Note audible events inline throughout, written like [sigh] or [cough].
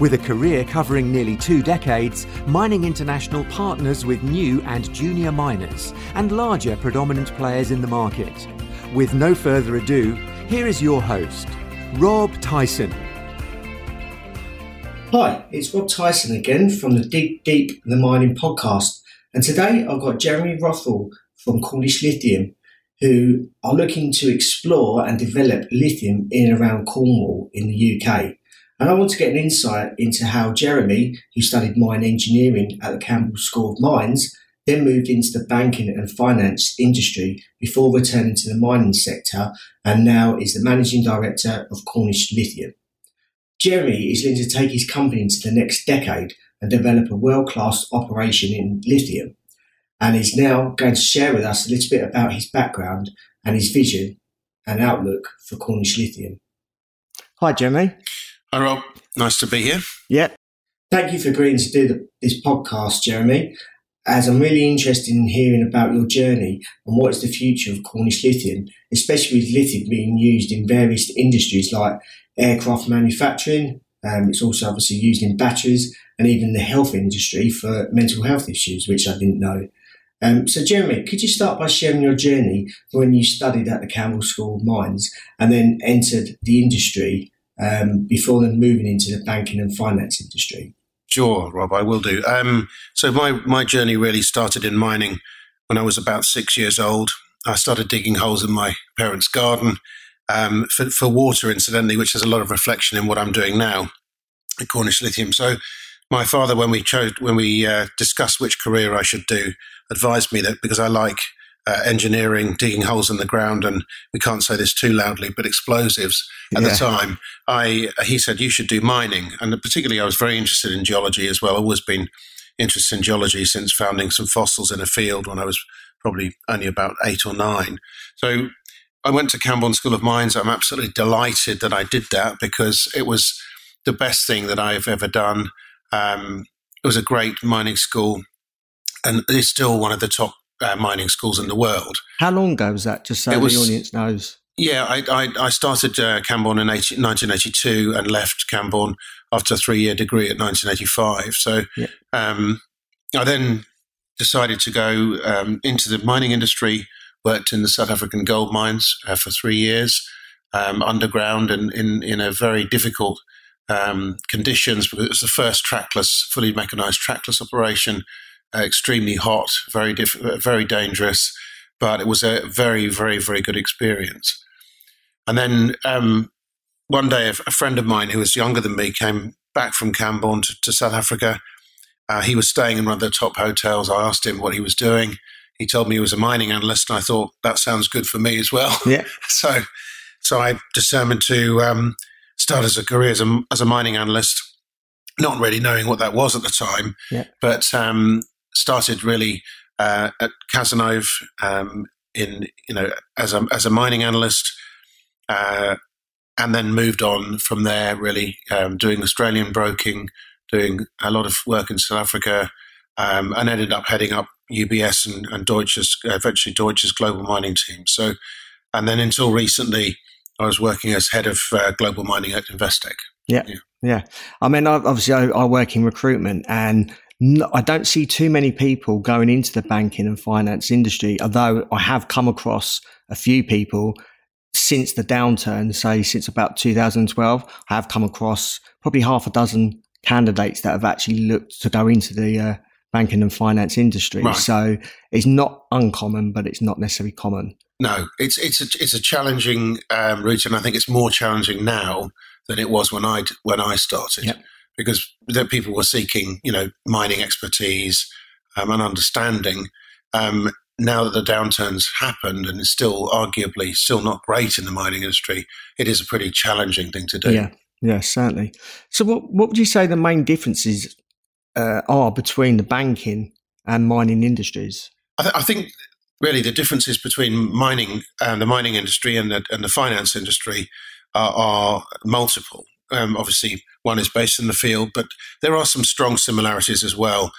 With a career covering nearly two decades, Mining International partners with new and junior miners and larger predominant players in the market. With no further ado, here is your host, Rob Tyson. Hi, it's Rob Tyson again from the Dig Deep the Mining podcast. And today I've got Jeremy Rothwell from Cornish Lithium, who are looking to explore and develop lithium in and around Cornwall in the UK. And I want to get an insight into how Jeremy, who studied mine engineering at the Camborne School of Mines, then moved into the banking and finance industry before returning to the mining sector and now is the managing director of Cornish Lithium. Jeremy is going to take his company into the next decade and develop a world class operation in lithium and is now going to share with us a little bit about his background and his vision and outlook for Cornish Lithium. Hi, Jeremy. Hi, Rob. Nice to be here. Yeah. Thank you for agreeing to do this podcast, Jeremy, as I'm really interested in hearing about your journey and what is the future of Cornish lithium, especially with lithium being used in various industries like aircraft manufacturing. Um, it's also obviously used in batteries and even the health industry for mental health issues, which I didn't know. Um, so, Jeremy, could you start by sharing your journey when you studied at the Camborne School of Mines and then entered the industry um, before then moving into the banking and finance industry? Sure, Rob, I will do. Um, so my my journey really started in mining when I was about six years old. I started digging holes in my parents' garden um, for, for water, incidentally, which has a lot of reflection in what I'm doing now at Cornish Lithium. So my father, when we chose, when we uh, discussed which career I should do, advised me that because I like uh, engineering, digging holes in the ground, and we can't say this too loudly, but explosives at yeah. the time. I he said you should do mining, and particularly I was very interested in geology as well. I've always been interested in geology since founding some fossils in a field when I was probably only about eight or nine. So I went to Camborne School of Mines. I'm absolutely delighted that I did that because it was the best thing that I've ever done. Um, it was a great mining school, and it's still one of the top uh, mining schools in the world. How long ago was that? Just so was, the audience knows. Yeah, I, I, I started uh, Camborne in 80, 1982 and left Camborne after a three year degree at 1985. So yeah. um, I then decided to go um, into the mining industry, worked in the South African gold mines uh, for three years, um, underground and in, in a very difficult um, conditions because it was the first trackless, fully mechanized trackless operation extremely hot, very diff- very dangerous, but it was a very, very, very good experience. And then um, one day, a, a, friend of mine who was younger than me came back from Camborne to, to South Africa. Uh, he was staying in one of the top hotels. I asked him what he was doing. He told me he was a mining analyst, and I thought that sounds good for me as well. Yeah. [laughs] so, so I determined to um, start as a career as a, as a mining analyst, not really knowing what that was at the time. Yeah. But um, started really uh, at Cazenove um, in you know as a as a mining analyst, uh, and then moved on from there. Really um, doing Australian broking, doing a lot of work in South Africa, um, and ended up heading up UBS and, and Deutsche's uh, eventually Deutsche's global mining team. So, and then until recently, I was working as head of uh, global mining at Investec. Yeah. yeah. Yeah. I mean, obviously, I, I work in recruitment and no, I don't see too many people going into the banking and finance industry, although I have come across a few people since the downturn, say since about 2012. I have come across probably half a dozen candidates that have actually looked to go into the uh, banking and finance industry. Right. So it's not uncommon, but it's not necessarily common. No, it's it's a it's a challenging um, route, and I think it's more challenging now than it was when I when I started. Yep because the people were seeking, you know, mining expertise um, and understanding. Um, now that the downturn's happened and it's still arguably still not great in the mining industry, it is a pretty challenging thing to do. Yeah, yeah, certainly. So, what what would you say the main differences uh, are between the banking and mining industries? I, th- I think really the differences between mining and the mining industry and the, and the finance industry are, are multiple. Um, obviously, one is based in the field, but there are some strong similarities as well.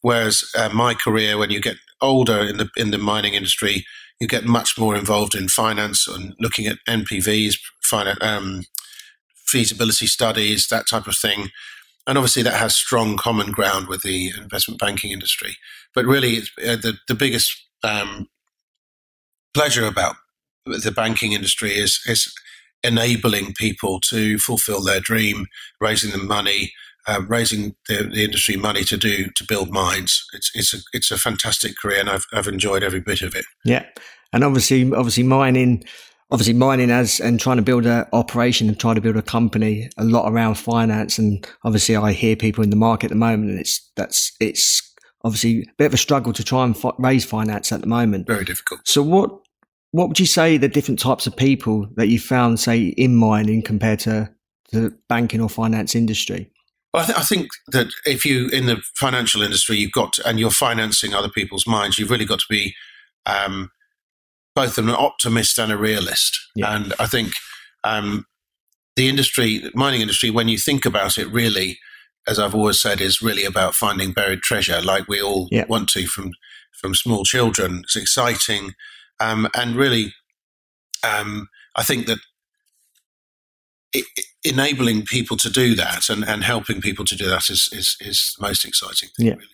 Whereas uh, my career, when you get older in the in the mining industry, you get much more involved in finance and looking at NPVs, finance, um, feasibility studies, that type of thing. And obviously, that has strong common ground with the investment banking industry. But really, uh, the the biggest um, pleasure about the banking industry is is enabling people to fulfill their dream, raising them money, uh, raising the, the, industry money to do to build mines. It's it's a it's a fantastic career, and I've I've enjoyed every bit of it. Yeah, and obviously obviously mining. Obviously, mining as and trying to build an operation and trying to build a company, a lot around finance, and obviously, I hear people in the market at the moment, and it's that's it's obviously a bit of a struggle to try and fi- raise finance at the moment. Very difficult. So, what what would you say the different types of people that you found, say, in mining compared to the banking or finance industry? Well, I, th- I, think that if you in the financial industry, you've got to, and you're financing other people's minds, you've really got to be um, both an optimist and a realist. Yeah. And I think um, the industry, mining industry, when you think about it, really, as I've always said, is really about finding buried treasure, like we all yeah. want to from from small children. It's exciting, um, and really, um, I think that it, enabling people to do that and, and helping people to do that is is, is the most exciting thing. Yeah. Really.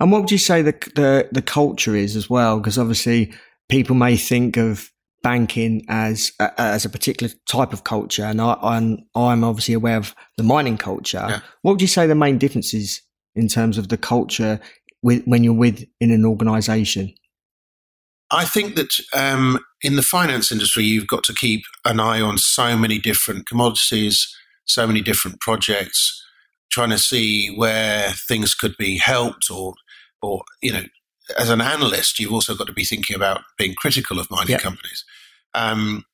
And what would you say the the, the culture is as well? Because obviously, people may think of banking as uh, as a particular type of culture, and I, I'm I'm obviously aware of the mining culture. Yeah. What would you say the main differences in terms of the culture with, when you're with in an organisation? I think that um, in the finance industry, you've got to keep an eye on so many different commodities, so many different projects, trying to see where things could be helped or, or you know, as an analyst, you've also got to be thinking about being critical of mining yep. companies. Um,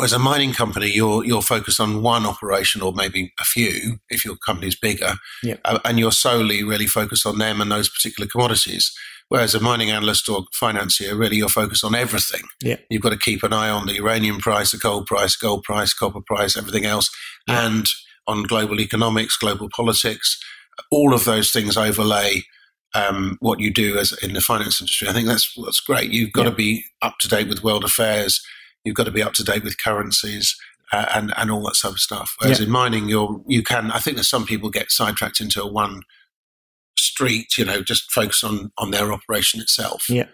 as a mining company, you're you're focused on one operation or maybe a few if your company's bigger, yep. uh, and you're solely really focused on them and those particular commodities. Whereas a mining analyst or financier, really you're focused on everything. Yeah. You've got to keep an eye on the uranium price, the coal price, gold price, copper price, everything else, yeah. and on global economics, global politics. All of those things overlay um, what you do as in the finance industry. I think that's what's great. You've got yeah. to be up to date with world affairs. You've got to be up to date with currencies. Uh, and and all that sort of stuff. Whereas yeah. in mining, you're you can. I think that some people get sidetracked into a one street, you know, just focus on on their operation itself. Yeah.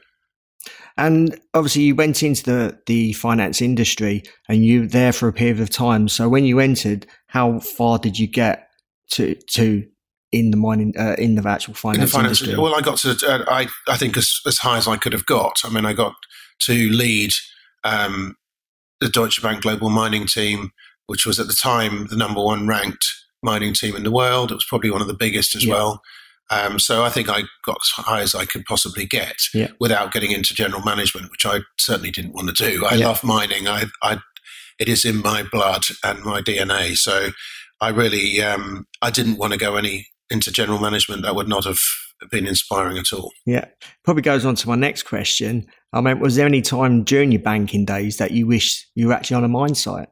And obviously, you went into the, the finance industry and you were there for a period of time. So, when you entered, how far did you get to to in the mining uh, in the actual finance, the finance industry? Well, I got to uh, I I think as as high as I could have got. I mean, I got to lead um, the Deutsche Bank Global Mining Team, which was at the time the number one ranked mining team in the world. It was probably one of the biggest as yeah. well. Um, so I think I got as high as I could possibly get yeah. without getting into general management, which I certainly didn't want to do. I yeah. love mining. I, I, it is in my blood and my DNA. So I really, um, I didn't want to go any into general management. That would not have been inspiring at all. Yeah, probably goes on to my next question. I mean, was there any time during your banking days that you wish you were actually on a mine site?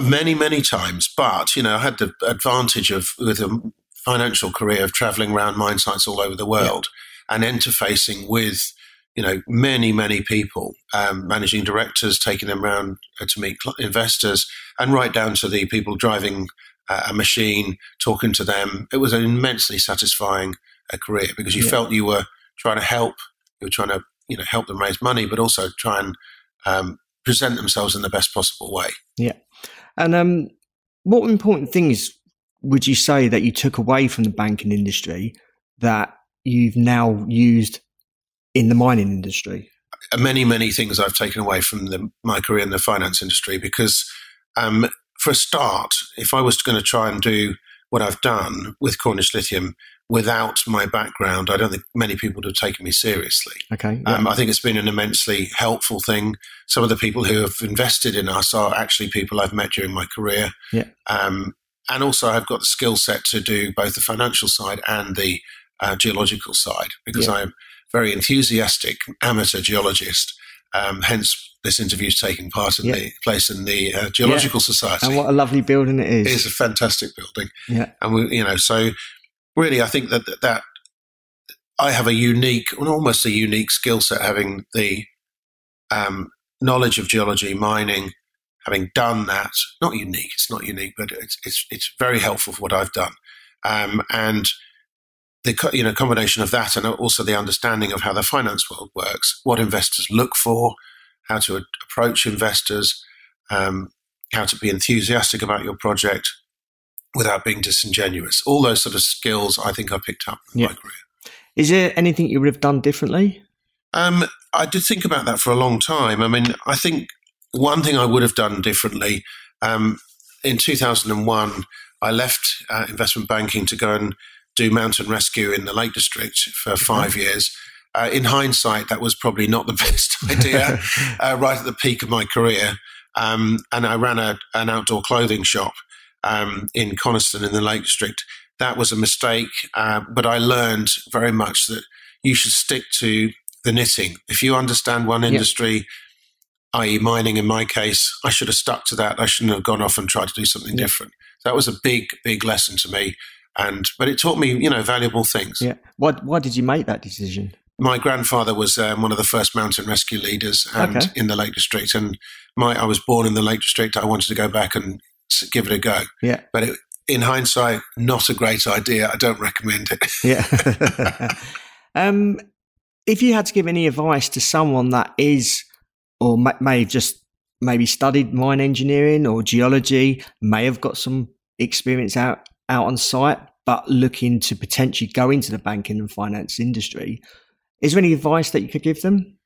Many, many times, but you know, I had the advantage of with a financial career of traveling around mine sites all over the world yeah. and interfacing with you know many many people um, managing directors taking them around uh, to meet investors and right down to the people driving uh, a machine talking to them it was an immensely satisfying uh, career because you yeah. felt you were trying to help you were trying to you know help them raise money but also try and um, present themselves in the best possible way yeah and um, what important things would you say that you took away from the banking industry that you've now used in the mining industry? Many, many things I've taken away from the, my career in the finance industry because, um, for a start, if I was going to try and do what I've done with Cornish Lithium without my background, I don't think many people would have taken me seriously. Okay. Yeah. Um, I think it's been an immensely helpful thing. Some of the people who have invested in us are actually people I've met during my career. Yeah. Um, and also I've got the skill set to do both the financial side and the uh, geological side because yeah. I'm very enthusiastic amateur geologist. Um, hence, this interview is taking part in Yeah. the place in the uh, Geological Society. And what a lovely building it is. It is a fantastic building, Yeah. and we, you know, so really, I think that that I have a unique, almost a unique skill set, having the um, knowledge of geology, mining, having done that. Not unique; it's not unique, but it's it's it's very helpful for what I've done, um, and the you know combination of that and also the understanding of how the finance world works, what investors look for, how to a- approach investors, um, how to be enthusiastic about your project without being disingenuous. All those sort of skills I think I picked up in Yeah. my career. Is there anything you would have done differently? Um, I did think about that for a long time. I mean, I think one thing I would have done differently um, in 2001, I left uh, investment banking to go and do mountain rescue in the Lake District for five years. Uh, in hindsight, that was probably not the [laughs] best idea, [laughs] uh, right at the peak of my career. Um, and I ran a, an outdoor clothing shop um, in Coniston in the Lake District. That was a mistake, uh, but I learned very much that you should stick to the knitting. If you understand one industry, i.e., mining in my case, I should have stuck to that. I shouldn't have gone off and tried to do something Yeah. different. That was a big, big lesson to me. And but it taught me, you know, valuable things. Yeah. Why, why did you make that decision? My grandfather was um, one of the first mountain rescue leaders and Okay. in the Lake District, and my I was born in the Lake District. I wanted to go back and give it a go, Yeah. but it, in hindsight, not a great idea. I don't recommend it. [laughs] Yeah. [laughs] um, if you had to give any advice to someone that is, or may, may have just maybe studied mine engineering or geology, may have got some experience out out on site, but looking to potentially go into the banking and finance industry, is there any advice that you could give them?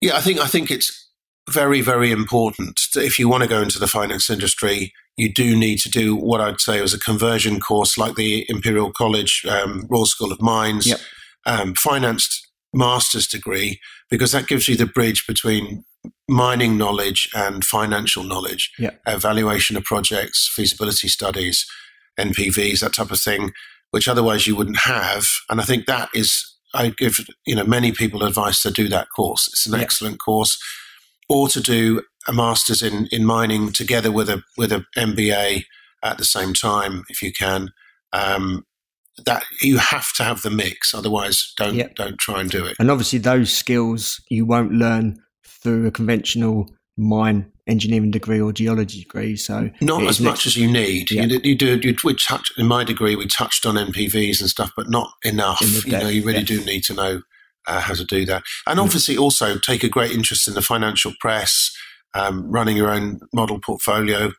Yeah, I think I think it's very very important that if you want to go into the finance industry, you do need to do what I'd say was a conversion course, like the Imperial College um, Royal School of Mines, Yep. um, financed master's degree, because that gives you the bridge between mining knowledge and financial knowledge, Yep. evaluation of projects, feasibility studies, NPVs, that type of thing, which otherwise you wouldn't have. And I think that is I give you know many people advice to do that course. It's an Yeah. excellent course, or to do a masters in in mining together with a with a MBA at the same time if you can. Um, that you have to have the mix, otherwise don't Yeah. don't try and do it. And obviously, those skills you won't learn through a conventional mine engineering degree or geology degree. So Not as much as you need. Yeah. You, you do. You, we touch in my degree. We touched on NPVs and stuff, but not enough. The You know, you really yeah. do need to know uh, how to do that, and Mm. obviously also take a great interest in the financial press, um, running your own model portfolio,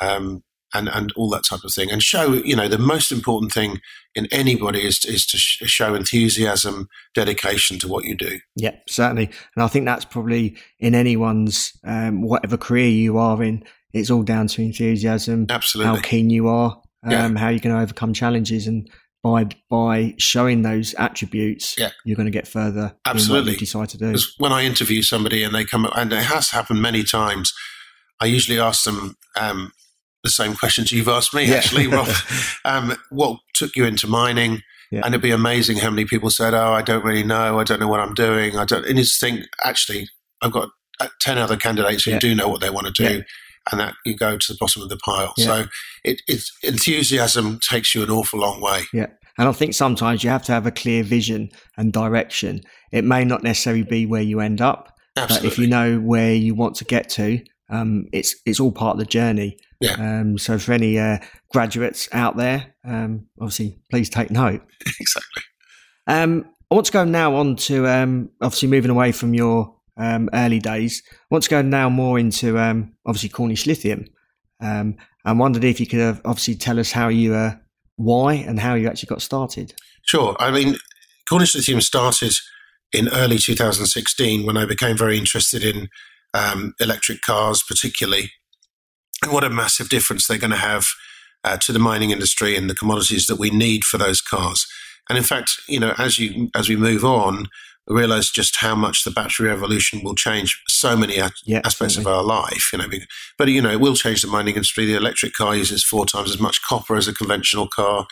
um, and and all that type of thing, and show. You know, the most important thing in anybody is is to sh- show enthusiasm, dedication to what you do. Yeah, certainly. And I think that's probably in anyone's, um, whatever career you are in, it's all down to enthusiasm, Absolutely. how keen you are, um, Yeah. how you're going to overcome challenges. And by, by showing those attributes, Yeah. you're going to get further Absolutely. you decide to do. Because when I interview somebody and they come, and it has happened many times, I usually ask them um, the same questions you've asked me, Yeah. actually, Rob. [laughs] um, what took you into mining? Yeah. And it'd be amazing how many people said, "Oh, I don't really know. I don't know what I'm doing. I don't." And you just think, actually, I've got uh, ten other candidates who Yeah. do know what they want to do, and that you go to the bottom of the pile. So, it, it's enthusiasm takes you an awful long way. Yeah. And I think sometimes you have to have a clear vision and direction. It may not necessarily be where you end up, Absolutely. But if you know where you want to get to, um, it's it's all part of the journey. Yeah. Um, so for any uh, graduates out there, um, obviously, please take note. [laughs] exactly. Um, I want to go now on to um, obviously moving away from your um, early days. I want to go now more into um, obviously Cornish Lithium. Um, and wondered if you could obviously tell us how you, uh, why, and how you actually got started. Sure. I mean, Cornish Lithium started in early 2016 when I became very interested in um, electric cars, particularly, and what a massive difference they're going to have uh, to the mining industry and the commodities that we need for those cars. And in fact, you know, as you as we move on, we realize just how much the battery revolution will change so many a- Yeah, aspects of our life. You know, but you know, it will change the mining industry. The electric car uses four times as much copper as a conventional car.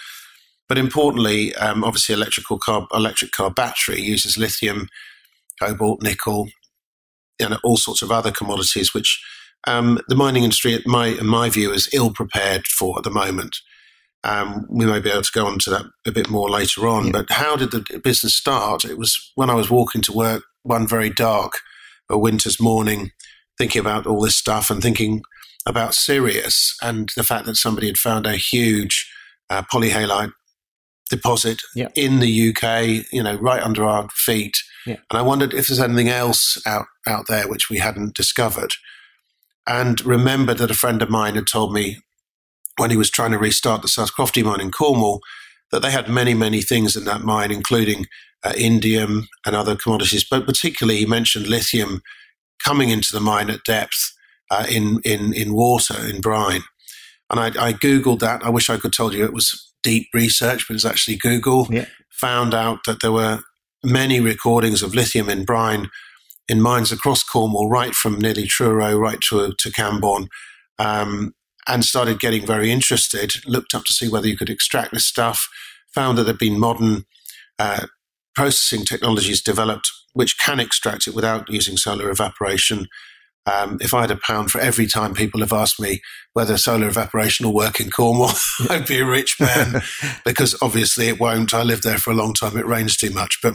But importantly, um, obviously, electrical car electric car battery uses lithium, cobalt, nickel, and all sorts of other commodities, which um, the mining industry, in my, in my view, is ill prepared for at the moment. Um, we may be able to go on to that a bit more later on. Yeah. But how did the business start? It was when I was walking to work one very dark a winter's morning, thinking about all this stuff and thinking about Sirius and the fact that somebody had found a huge uh, polyhalite deposit yeah. in the UK, you know, right under our feet. Yeah. And I wondered if there's anything else out, out there which we hadn't discovered. And remembered that a friend of mine had told me when he was trying to restart the South Crofty mine in Cornwall that they had many, many things in that mine, including uh, indium and other commodities. But particularly, he mentioned lithium coming into the mine at depth uh, in, in, in water, in brine. And I, I, Googled that. I wish I could tell you it was deep research, but it's actually Google. Yeah. Found out that there were many recordings of lithium in brine in mines across Cornwall, right from nearly Truro right to, to Camborne. Um, and started getting very interested, looked up to see whether you could extract this stuff, found that there'd been modern uh, processing technologies developed which can extract it without using solar evaporation. Um, if I had a pound for every time people have asked me whether solar evaporation will work in Cornwall, [laughs] I'd be a rich man [laughs] because obviously it won't. I lived there for a long time. It rains too much. But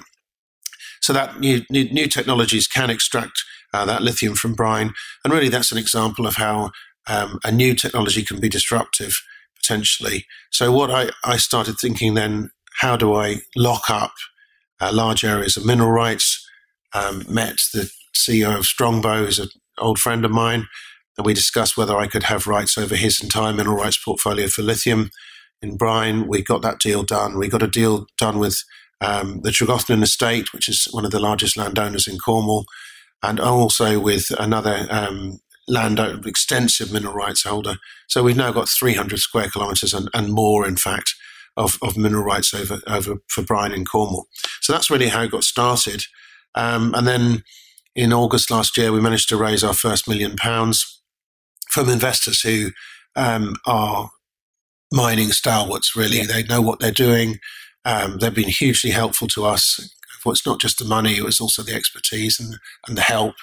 so that new, new, new technologies can extract uh, that lithium from brine. And really that's an example of how um, a new technology can be disruptive potentially. So what I, I started thinking then, how do I lock up uh, large areas of mineral rights? Um, met the CEO of Strongbow, who's an old friend of mine, and we discussed whether I could have rights over his entire mineral rights portfolio for lithium in brine. We got that deal done. We got a deal done with um, the Tregothnan Estate, which is one of the largest landowners in Cornwall, and also with another um, land extensive mineral rights holder. So we've now got 300 square kilometres and, and, more, in fact, of, of mineral rights over, over for brine in Cornwall. So that's really how it got started. Um, and then in August last year, we managed to raise our first million pounds from investors who um, are mining stalwarts, really. They know what they're doing. Um, they've been hugely helpful to us. Well, it's not just the money, it was also the expertise and, and the help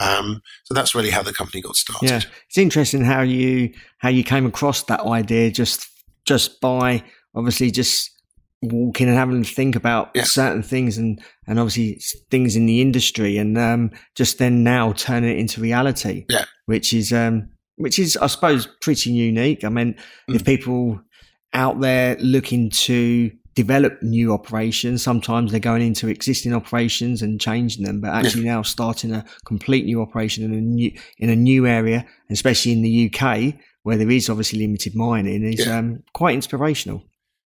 um, so that's really how the company got started. Yeah, it's interesting how you how you came across that idea just just by obviously just walking and having to think about yeah. certain things and and obviously things in the industry and um, just then now turning it into reality. Yeah, which is um, which is I suppose pretty unique. I mean, mm. if people out there looking to develop new operations. Sometimes they're going into existing operations and changing them, but actually now starting a complete new operation in a new in a new area, especially in the UK where there is obviously limited mining, is yeah. um, quite inspirational.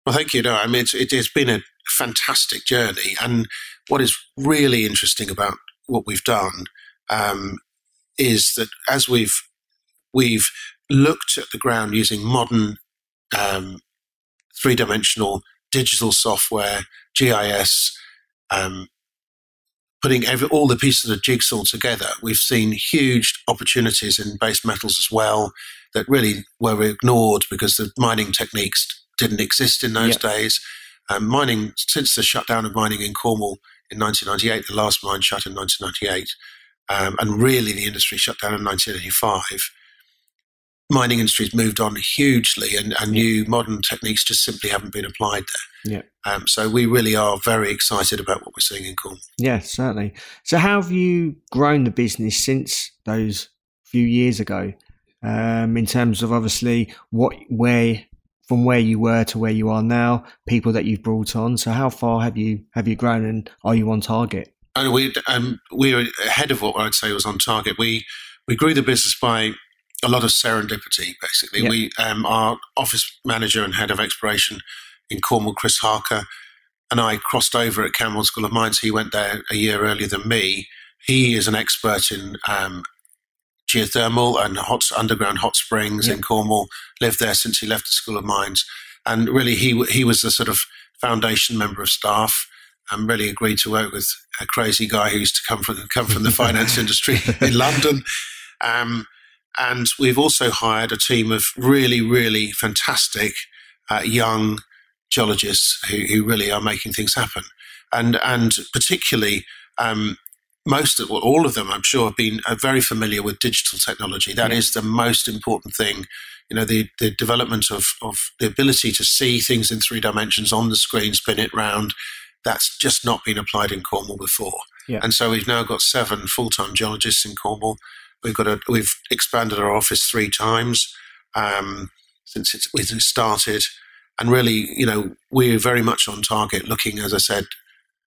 Well, thank you. No, I mean it has been a fantastic journey, and what is really interesting about what we've done um, is that as we've we've looked at the ground using modern um, three dimensional digital software, GIS, um, putting every, all the pieces of the jigsaw together, we've seen huge opportunities in base metals as well that really were ignored because the mining techniques didn't exist in those days. Um, mining, since the shutdown of mining in Cornwall in 1998, the last mine shut in 1998, um, and really the industry shut down in 1985 mining industry has moved on hugely and, and new modern techniques just simply haven't been applied there. Yeah. Um, so we really are very excited about what we're seeing in Cornwall. Yeah, certainly. So how have you grown the business since those few years ago? Um, in terms of obviously what where from where you were to where you are now, people that you've brought on. So how far have you have you grown, and are you on target? And we um, we're ahead of what I'd say was on target. We we grew the business by a lot of serendipity, basically. Yep. We, um, our office manager and head of exploration in Cornwall, Chris Harker, and I crossed over at Camborne School of Mines. He went there a year earlier than me. He is an expert in um, geothermal and hot underground hot springs yep. in Cornwall. Lived there since he left the School of Mines, and really he he was the sort of foundation member of staff. And really agreed to work with a crazy guy who used to come from come from the finance [laughs] industry in London. Um, and we've also hired a team of really, really fantastic uh, young geologists who, who really are making things happen. And, and particularly, um, most of well, all of them, I'm sure, have been uh, very familiar with digital technology. That yeah. is the most important thing. You know, the, the development of, of the ability to see things in three dimensions on the screen, spin it round, that's just not been applied in Cornwall before. Yeah. And so we've now got seven full time geologists in Cornwall. We've got a, we've expanded our office three times um, since it's, it started. And really, you know, we're very much on target looking, as I said,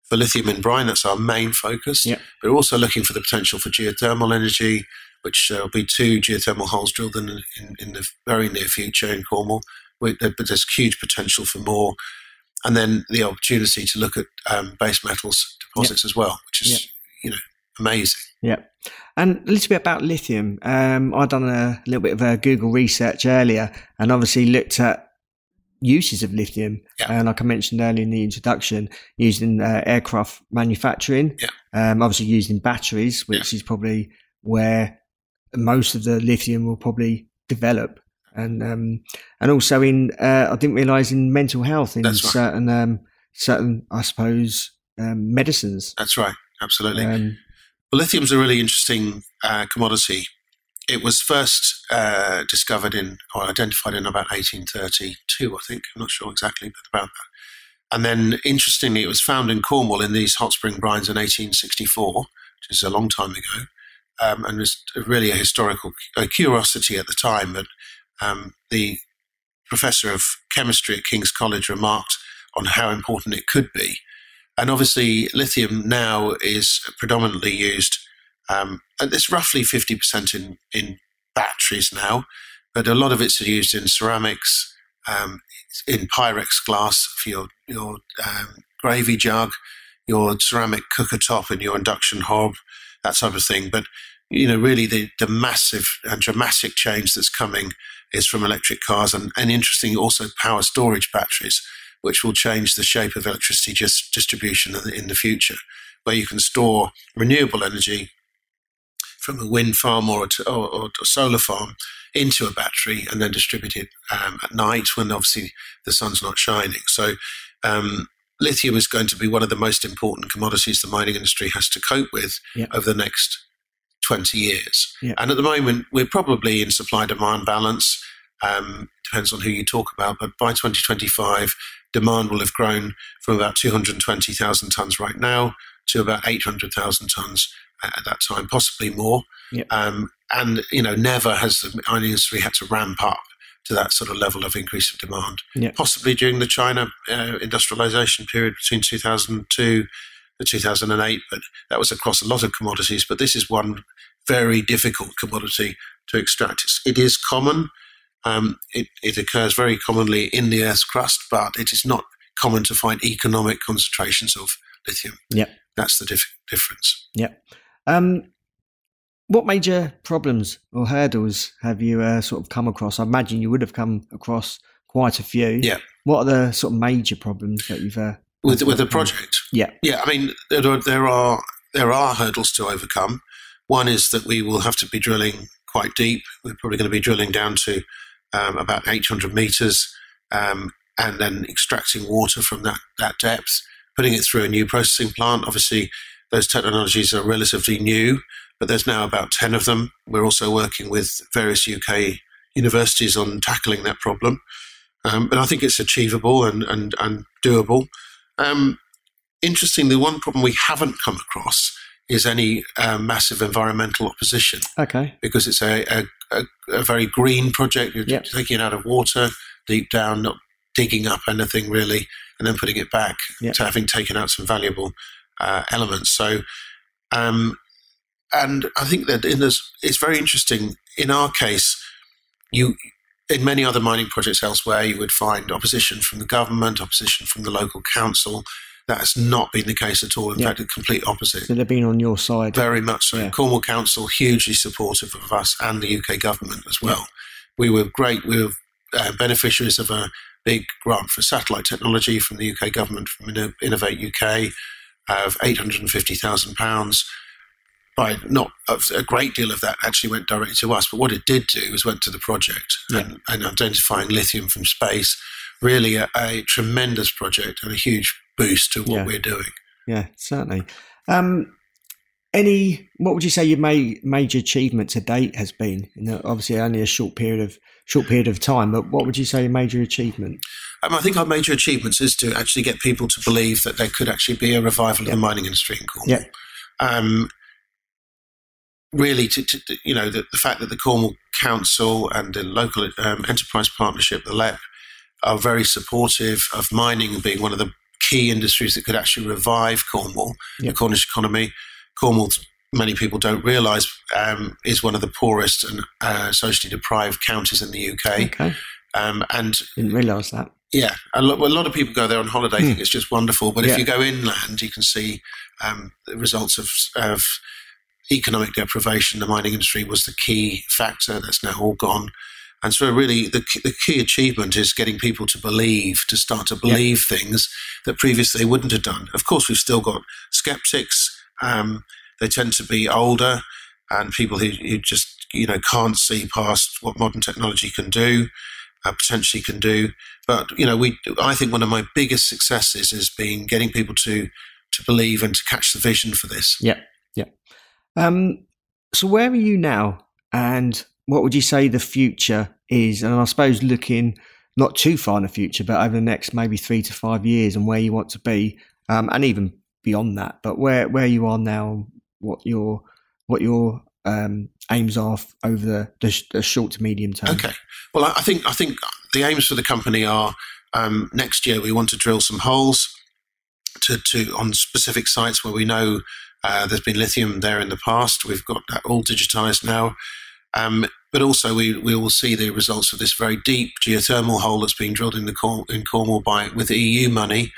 for lithium in brine. That's our main focus. Yeah. But also looking for the potential for geothermal energy, which uh, will be two geothermal holes drilled in, in, in the very near future in Cornwall. but there's huge potential for more. And then the opportunity to look at um, base metals deposits as well, which is, you know, amazing. Yeah. And a little bit about lithium. Um, I've done a little bit of a Google research earlier and obviously looked at uses of lithium. Yeah. And like I mentioned earlier in the introduction, used in uh, aircraft manufacturing, yeah. um, obviously used in batteries, which yeah. is probably where most of the lithium will probably develop. And um, and also in uh, I didn't realise in mental health in right. certain um, certain I suppose um, medicines. That's right, absolutely. Well, lithium's a really interesting uh, commodity it was first uh, discovered in or identified in about 1832, I think. I'm not sure exactly, but about that. And then, interestingly, it was found in Cornwall in these hot spring brines in 1864, which is a long time ago, um, and was really a historical a curiosity at the time. But um, the professor of chemistry at King's College remarked on how important it could be. And obviously, lithium now is predominantly used um, and it's roughly 50% in, in batteries now, but a lot of it's used in ceramics, um, in Pyrex glass for your, your um, gravy jug, your ceramic cooker top and your induction hob, that type of thing. But, you know, really the, the massive and dramatic change that's coming is from electric cars and, and interesting also power storage batteries, which will change the shape of electricity just distribution in the, future, where you can store renewable energy from a wind farm or a, or, or a solar farm into a battery and then distribute it um, at night when obviously the sun's not shining. So, um, lithium is going to be one of the most important commodities the mining industry has to cope with yeah. over the next 20 years. Yeah. And at the moment, we're probably in supply demand balance. Um, depends on who you talk about, but by 2025, demand will have grown from about 220,000 tons right now to about 800,000 tons at that time, possibly more. Yep. Um, and you know, never has the mining industry had to ramp up to that sort of level of increase of demand. Yep. Possibly during the China uh, industrialization period between 2002 to 2008, but that was across a lot of commodities. But this is one very difficult commodity to extract. It's, it is common. Um, it, it occurs very commonly in the Earth's crust, but it is not common to find economic concentrations of lithium. Yep. That's the dif- difference. Yep. Um, what major problems or hurdles have you uh, sort of come across? I imagine you would have come across quite a few. Yeah. What are the sort of major problems that you've uh, with with the project? Yeah. Yeah. I mean, there are, there are there are hurdles to overcome. One is that we will have to be drilling quite deep. We're probably going to be drilling down to um, about 800 meters, um, and then extracting water from that that depth, putting it through a new processing plant. Obviously, those technologies are relatively new, but there's now about 10 of them. We're also working with various UK universities on tackling that problem. Um, but I think it's achievable and, and, and doable. Um, interestingly, one problem we haven't come across is any uh, massive environmental opposition. Okay. Because it's a, a, a, a very green project. You're yep. taking it out of water deep down, not digging up anything really, and then putting it back yep. to having taken out some valuable uh, elements. So, um, and I think that in this, it's very interesting. In our case, you in many other mining projects elsewhere, you would find opposition from the government, opposition from the local council. That has not been the case at all. In yeah. fact, the complete opposite. So they've been on your side. Very much so. Yeah. Cornwall Council, hugely supportive of us and the UK government as well. Yeah. We were great. We were uh, beneficiaries of a big grant for satellite technology from the UK government, from Innovate UK of £850,000. By not a great deal of that actually went directly to us, but what it did do was went to the project and, and identifying lithium from space really a, a tremendous project and a huge boost to what Yeah. we're doing. Yeah, certainly. Um, any, what would you say your ma- major achievement to date has been? Obviously, only a short period of short period of time, but what would you say your major achievement? Um, I think our major achievements is to actually get people to believe that there could actually be a revival of the mining industry in Cornwall. Yeah. Um, really, to, to, to- you know, the, the fact that the Cornwall Council and the local um, enterprise partnership, the LEP, are very supportive of mining being one of the key industries that could actually revive Cornwall, Yeah. the Cornish economy. Cornwall, many people don't realise, um, is one of the poorest and uh, socially deprived counties in the UK. Okay, Um, and didn't realise that. yeah, a lot, a lot of people go there on holiday. think Hmm. it's just wonderful. But Yeah. if you go inland, you can see um, the results of, of economic deprivation. The mining industry was the key factor. That's now all gone. And so, really, the, key- the key achievement is getting people to believe, to start to believe things that previously they wouldn't have done. Of course, we've still got skeptics. Um, they tend to be older and people who, who just you know can't see past what modern technology can do, uh, potentially can do. But you know, we I think one of my biggest successes has been getting people to to believe and to catch the vision for this. Yeah, yeah. Um, so where are you now, and what would you say the future is? And I suppose looking not too far in the future, but over the next maybe three to five years, and where you want to be, um, and even beyond that. But where where you are now, what your what your um, aims are over the, the, the short to medium term. Okay. Well, I I think I think the aims for the company are um, next year we want to drill some holes to, to on specific sites where we know uh, there's been lithium there in the past. We've got that all digitized now. Um, but also, we, we will see the results of this very deep geothermal hole that's being drilled in the Corn- in Cornwall by with EU money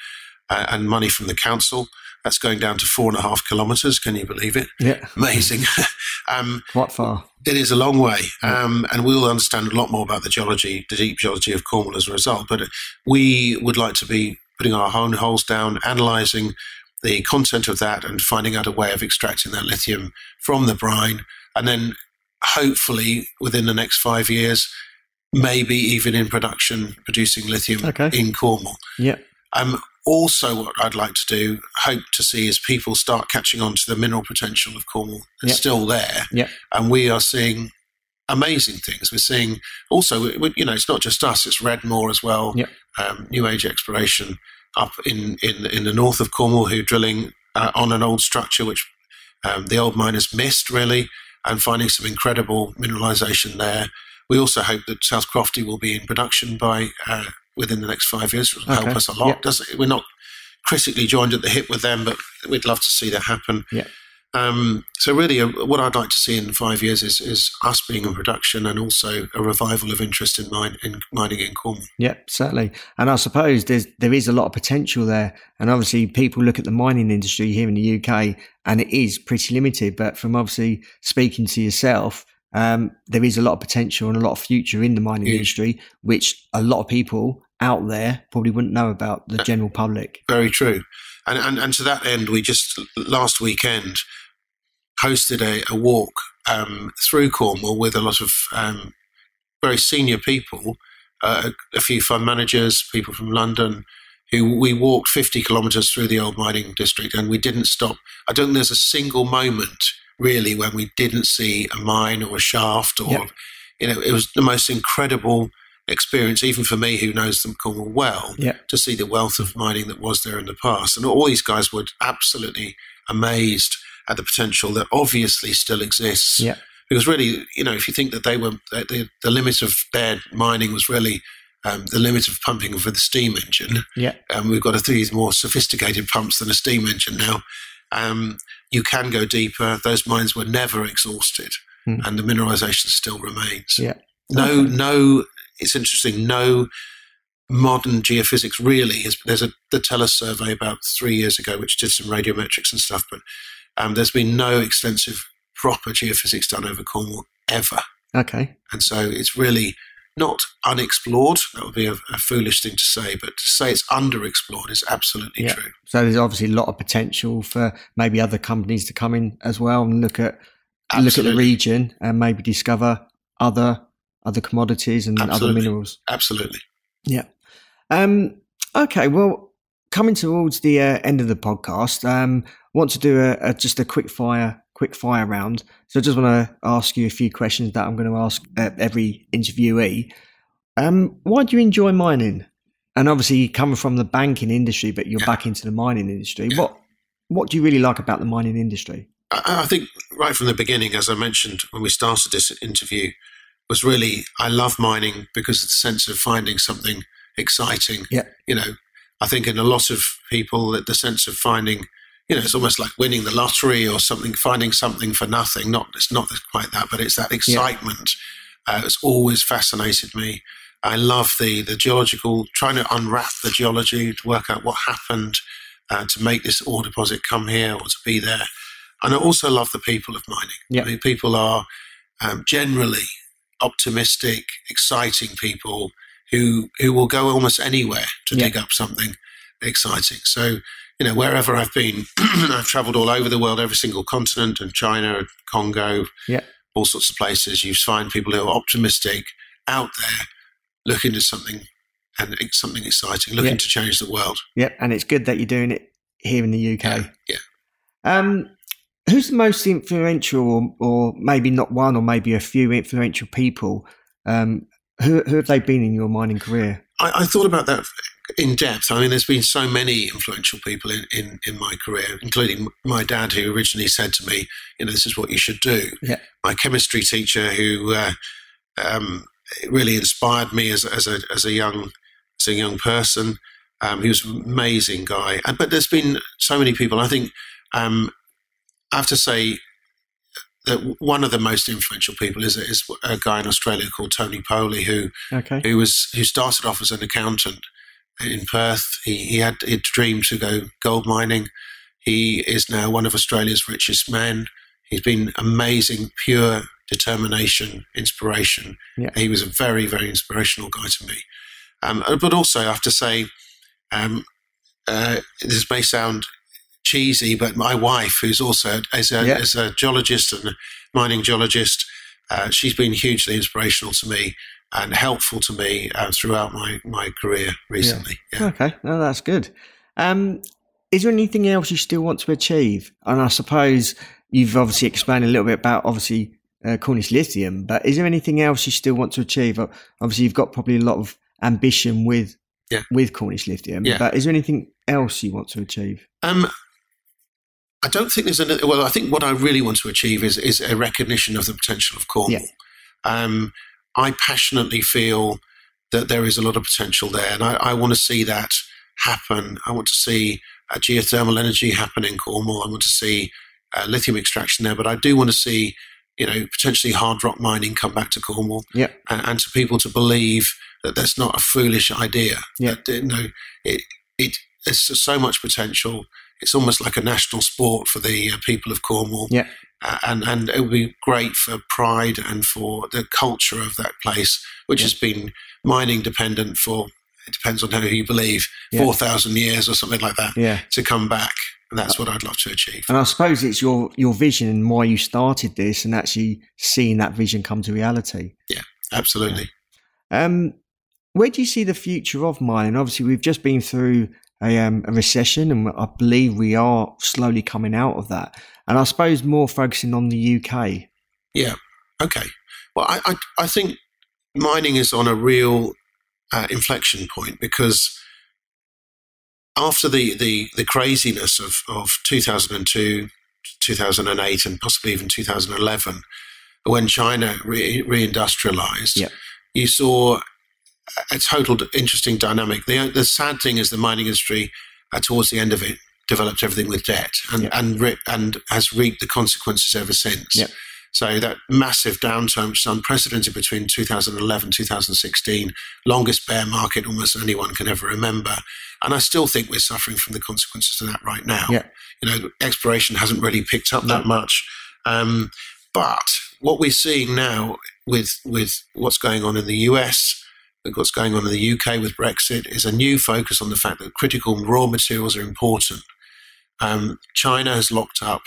uh, and money from the council. That's going down to four and a half kilometres. Can you believe it? Yeah, Amazing. [laughs] [laughs] um, quite far. it is a long way, um, and we'll understand a lot more about the geology, the deep geology of Cornwall as a result. But we would like to be putting our own holes down, analysing the content of that, and finding out a way of extracting that lithium from the brine, and then hopefully within the next five years, maybe even in production, producing lithium Okay. in Cornwall. Yeah, Um, also, what I'd like to do, hope to see, is people start catching on to the mineral potential of Cornwall. It's Yeah. still there, Yeah. and we are seeing amazing things. We're seeing also, you know, it's not just us; it's Redmoor as well. Yeah. Um, New Age exploration up in in in the north of Cornwall, who are drilling uh, on an old structure which um, the old miners missed really, and finding some incredible mineralisation there. We also hope that South Crofty will be in production by uh, within the next five years. Will help us a lot. Does we're not critically joined at the hip with them, but we'd love to see that happen. Yeah. Um, so really, uh, what I'd like to see in five years is, is us being in production and also a revival of interest in mine in mining in Cornwall. Yeah, certainly. And I suppose there's there is a lot of potential there. And obviously, people look at the mining industry here in the UK, and it is pretty limited. But from obviously speaking to yourself, um, there is a lot of potential and a lot of future in the mining Yeah. industry, which a lot of people out there probably wouldn't know about the general public. Very true. And, and, and to that end, we just last weekend hosted a, a walk um, through Cornwall with a lot of um, very senior people, uh, a few fund managers, people from London, who we walked 50 kilometres through the old mining district and we didn't stop. I don't think there's a single moment really when we didn't see a mine or a shaft or, Yep. you know, it was the most incredible experience, even for me who knows them Cornwall well Yeah, to see the wealth of mining that was there in the past. And all these guys were absolutely amazed at the potential that obviously still exists. yeah, Because really, you know, if you think that they were, the, the limit of their mining was really um, the limit of pumping for the steam engine. yeah, Um, we've got a these more sophisticated pumps than a steam engine now. Um, you can go deeper. Those mines were never exhausted, Hmm. and the mineralisation still remains. yeah. No, Okay. no. It's interesting. No modern geophysics really is. There's a the Tellus survey about three years ago, which did some radiometrics and stuff, but um, there's been no extensive proper geophysics done over Cornwall ever, Okay. and so it's really not unexplored. That would be a, a foolish thing to say, but to say it's underexplored is absolutely Yeah. true. So there's obviously a lot of potential for maybe other companies to come in as well and look at look at the region and maybe discover other other commodities and other minerals. Absolutely. Yeah. Um, okay, well, coming towards the uh, end of the podcast, um, want to do a, a, just a quick fire quick fire round. So I just want to ask you a few questions that I'm going to ask uh, every interviewee. Um, why do you enjoy mining? And obviously, coming from the banking industry, but you're yeah. back into the mining industry. Yeah. What what do you really like about the mining industry? I, I think right from the beginning, as I mentioned when we started this interview, was really I love mining because it's the sense of finding something exciting. Yeah. You know, I think in a lot of people, that the sense of finding, you know, it's almost like winning the lottery or something, finding something for nothing. Not it's not quite that, but it's that excitement. Yeah. Uh, it's always fascinated me. I love the the geological, trying to unwrap the geology to work out what happened uh, to make this ore deposit come here or to be there. And I also love the people of mining. Yeah. I mean, people are um, generally optimistic, exciting people who who will go almost anywhere to yeah. dig up something exciting. So, you know, wherever I've been, [clears throat] I've traveled all over the world, every single continent, and China, Congo, yeah. all sorts of places. You find people who are optimistic, out there, looking to something and something exciting, looking yeah. to change the world. Yep, and it's good that you're doing it here in the UK. Yeah. yeah. Um, who's the most influential, or, or, maybe not one, or maybe a few influential people? Um, who, who have they been in your mining career? I, I, thought about that in depth. I mean, there's been so many influential people in, in, in my career, including my dad, who originally said to me, you know, this is what you should do. Yeah. My chemistry teacher, who uh, um, really inspired me as, as, a, as a young as a young person. Um, he was an amazing guy. But there's been so many people. I think um, I have to say that one of the most influential people is, is a guy in Australia called Tony Poley, who okay. who was who started off as an accountant in Perth. He, he had a dream to go gold mining. He is now one of Australia's richest men. He's been amazing, pure determination, inspiration. Yeah. He was a very, very inspirational guy to me. Um, but also, I have to say, um, uh, this may sound cheesy, but my wife, who's also as a, yeah. as a geologist and mining geologist, uh, she's been hugely inspirational to me and helpful to me uh, throughout my, my career recently. Yeah. Yeah. Okay, no, that's good. Um, is there anything else you still want to achieve? And I suppose you've obviously explained a little bit about obviously uh, Cornish Lithium, but is there anything else you still want to achieve? Obviously, you've got probably a lot of ambition with yeah. with Cornish Lithium, yeah. but is there anything else you want to achieve? Um, I don't think there's a well. I think what I really want to achieve is is a recognition of the potential of Cornwall. Yeah. Um, I passionately feel that there is a lot of potential there, and I, I want to see that happen. I want to see uh, geothermal energy happen in Cornwall. I want to see uh, lithium extraction there, but I do want to see, you know, potentially hard rock mining come back to Cornwall, yeah. and, and to people to believe that that's not a foolish idea. Yeah. That, you know, it it there's so much potential. It's almost like a national sport for the uh, people of Cornwall. Yeah. Uh, and and it would be great for pride and for the culture of that place, which yeah. has been mining dependent for it depends on who you believe yeah. four thousand years or something like that. Yeah. to come back, and that's what I'd love to achieve. And I suppose it's your your vision and why you started this, and actually seeing that vision come to reality. Yeah, absolutely. Um, where do you see the future of mining? Obviously, we've just been through a, um, a recession, and I believe we are slowly coming out of that. And I suppose more focusing on the UK. Yeah. Okay. Well, I, I, I think mining is on a real uh, inflection point because after the, the, the craziness of, of 2002, 2008, and possibly even 2011, when China re- reindustrialized, yeah. you saw a total interesting dynamic. The, the sad thing is the mining industry, uh, towards the end of it, developed everything with debt and yep. and re- and has reaped the consequences ever since. Yep. So that massive downturn, which is unprecedented between 2011 2016, longest bear market almost anyone can ever remember. And I still think we're suffering from the consequences of that right now. Yeah. You know, exploration hasn't really picked up no. that much. Um, but what we're seeing now with with what's going on in the US, what's going on in the UK with Brexit is a new focus on the fact that critical raw materials are important. Um, China has locked up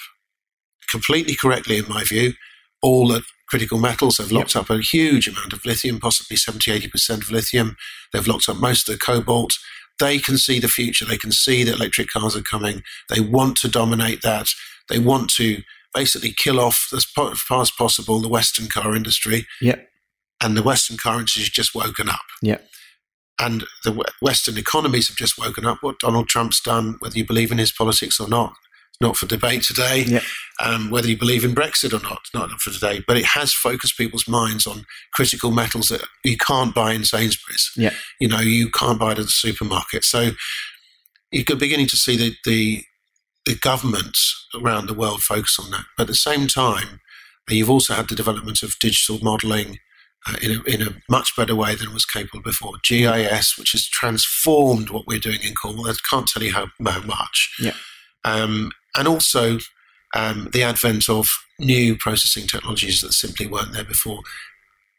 completely correctly, in my view, all the critical metals. They've locked yep. up a huge amount of lithium, possibly 70, 80% of lithium. They've locked up most of the cobalt. They can see the future. They can see that electric cars are coming. They want to dominate that. They want to basically kill off as far as possible the Western car industry. Yep. And the Western currencies just woken up. Yep. And the Western economies have just woken up. What Donald Trump's done, whether you believe in his politics or not, not for debate today. Um, whether you believe in Brexit or not, not for today. But it has focused people's minds on critical metals that you can't buy in Sainsbury's. Yeah. You know, you can't buy it at the supermarket. So you're beginning to see the, the the governments around the world focus on that. But at the same time, you've also had the development of digital modeling uh, in, a, in a much better way than was capable before. GIS, which has transformed what we're doing in Cornwall. I can't tell you how, how much. Yeah. Um, and also um, the advent of new processing technologies that simply weren't there before.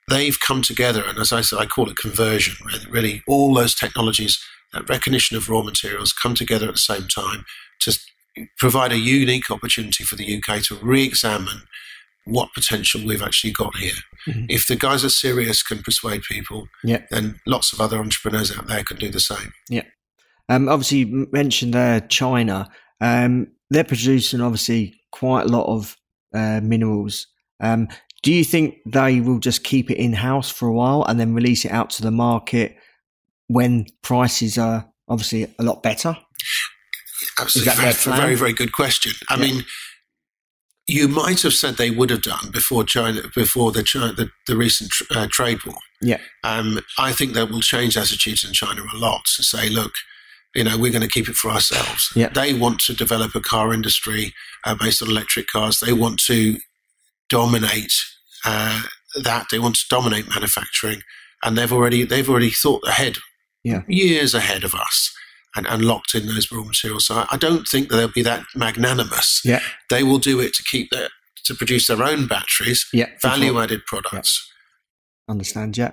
They've come together, and as I said, I call it conversion. Really, really all those technologies, that recognition of raw materials, come together at the same time to provide a unique opportunity for the UK to re-examine what potential we've actually got here. Mm-hmm. If the guys are serious, can persuade people, yeah. then lots of other entrepreneurs out there can do the same. Yeah. Um, obviously, you mentioned uh, China. Um, they're producing obviously quite a lot of uh, minerals. Um, do you think they will just keep it in house for a while and then release it out to the market when prices are obviously a lot better? Absolutely, that's a very, very good question. I yeah. mean, you might have said they would have done before China, before the the, the recent uh, trade war. Yeah, um, I think that will change attitudes in China a lot to say, look, you know, we're going to keep it for ourselves. Yeah. They want to develop a car industry uh, based on electric cars. They want to dominate uh, that. They want to dominate manufacturing, and they've already they've already thought ahead, yeah. years ahead of us and, and locked in those raw materials. So I, I don't think that they'll be that magnanimous. Yeah. They will do it to keep their, to produce their own batteries, yeah, value added products. Yeah. Understand, yeah.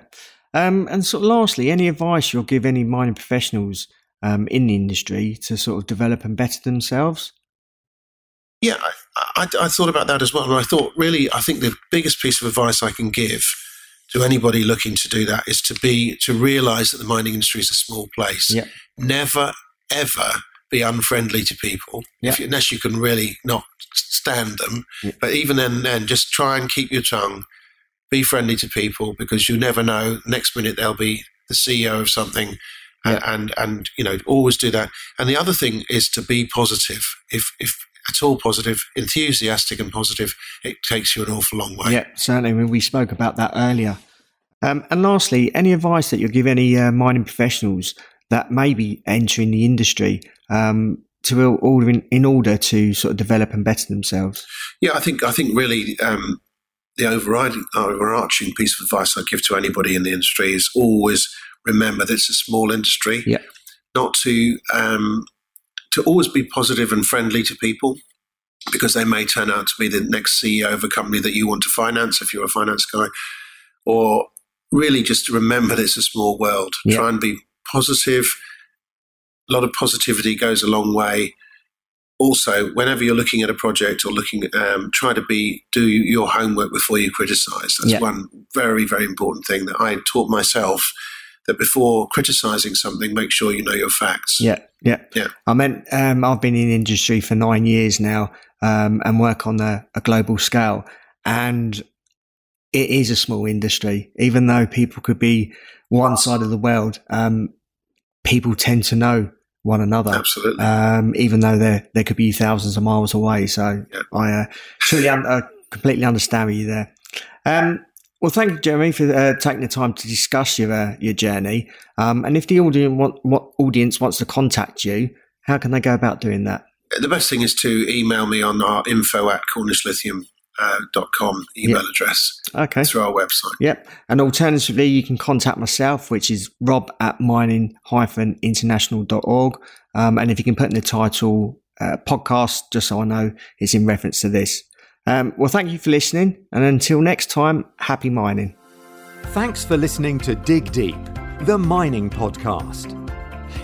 Um, and sort of lastly, any advice you'll give any mining professionals um, in the industry to sort of develop and better themselves? Yeah, I, I, I, thought about that as well. And I thought, really, I think the biggest piece of advice I can give to anybody looking to do that is to be to realize that the mining industry is a small place. Yeah never ever be unfriendly to people yeah. you, unless you can really not stand them. Yeah. But even then, then just try and keep your tongue. Be friendly to people because you never know. Next minute they'll be the CEO of something, and, and and you know always do that. And the other thing is to be positive. If if at all positive, enthusiastic, and positive, it takes you an awful long way. Yeah, certainly. When we spoke about that earlier. Um, and lastly, any advice that you'll give any uh, mining professionals that may be entering the industry um, to all in, in order to sort of develop and better themselves? Yeah, I think I think really um, the overriding overarching piece of advice I give to anybody in the industry is always remember that it's a small industry. Yeah. Not to um, to always be positive and friendly to people because they may turn out to be the next CEO of a company that you want to finance if you're a finance guy, or really just to remember that it's a small world. Yeah. Try and be positive. A lot of positivity goes a long way. Also, whenever you're looking at a project or looking, um, try to be do your homework before you criticise. That's yeah. one very very important thing that I taught myself. That before criticising something, make sure you know your facts. Yeah, yeah, yeah. I meant um, I've been in industry for nine years now um, and work on a, a global scale, and it is a small industry. Even though people could be one side of the world, um, people tend to know one another. Absolutely. Um, even though they they could be thousands of miles away. So yeah. I uh, truly un- uh, completely understand you there. Um, well, thank you, Jeremy, for uh, taking the time to discuss your uh, your journey. Um, and if the audience want, what audience wants to contact you, how can they go about doing that? The best thing is to email me on our info at Cornish Lithium uh, .com email yep. address okay. through our website. Yep. And alternatively, you can contact myself, which is rob at mining-international.org. Um, and if you can put in the title uh, podcast, just so I know it's in reference to this. Um, well, thank you for listening. And until next time, happy mining. Thanks for listening to Dig Deep, the mining podcast.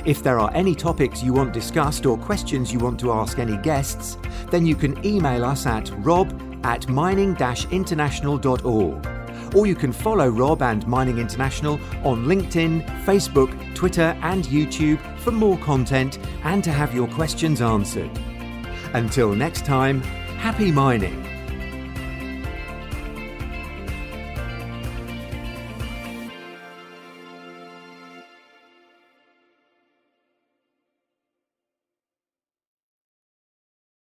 If there are any topics you want discussed or questions you want to ask any guests, then you can email us at rob at mining international.org. Or you can follow Rob and Mining International on LinkedIn, Facebook, Twitter, and YouTube for more content and to have your questions answered. Until next time, Happy mining.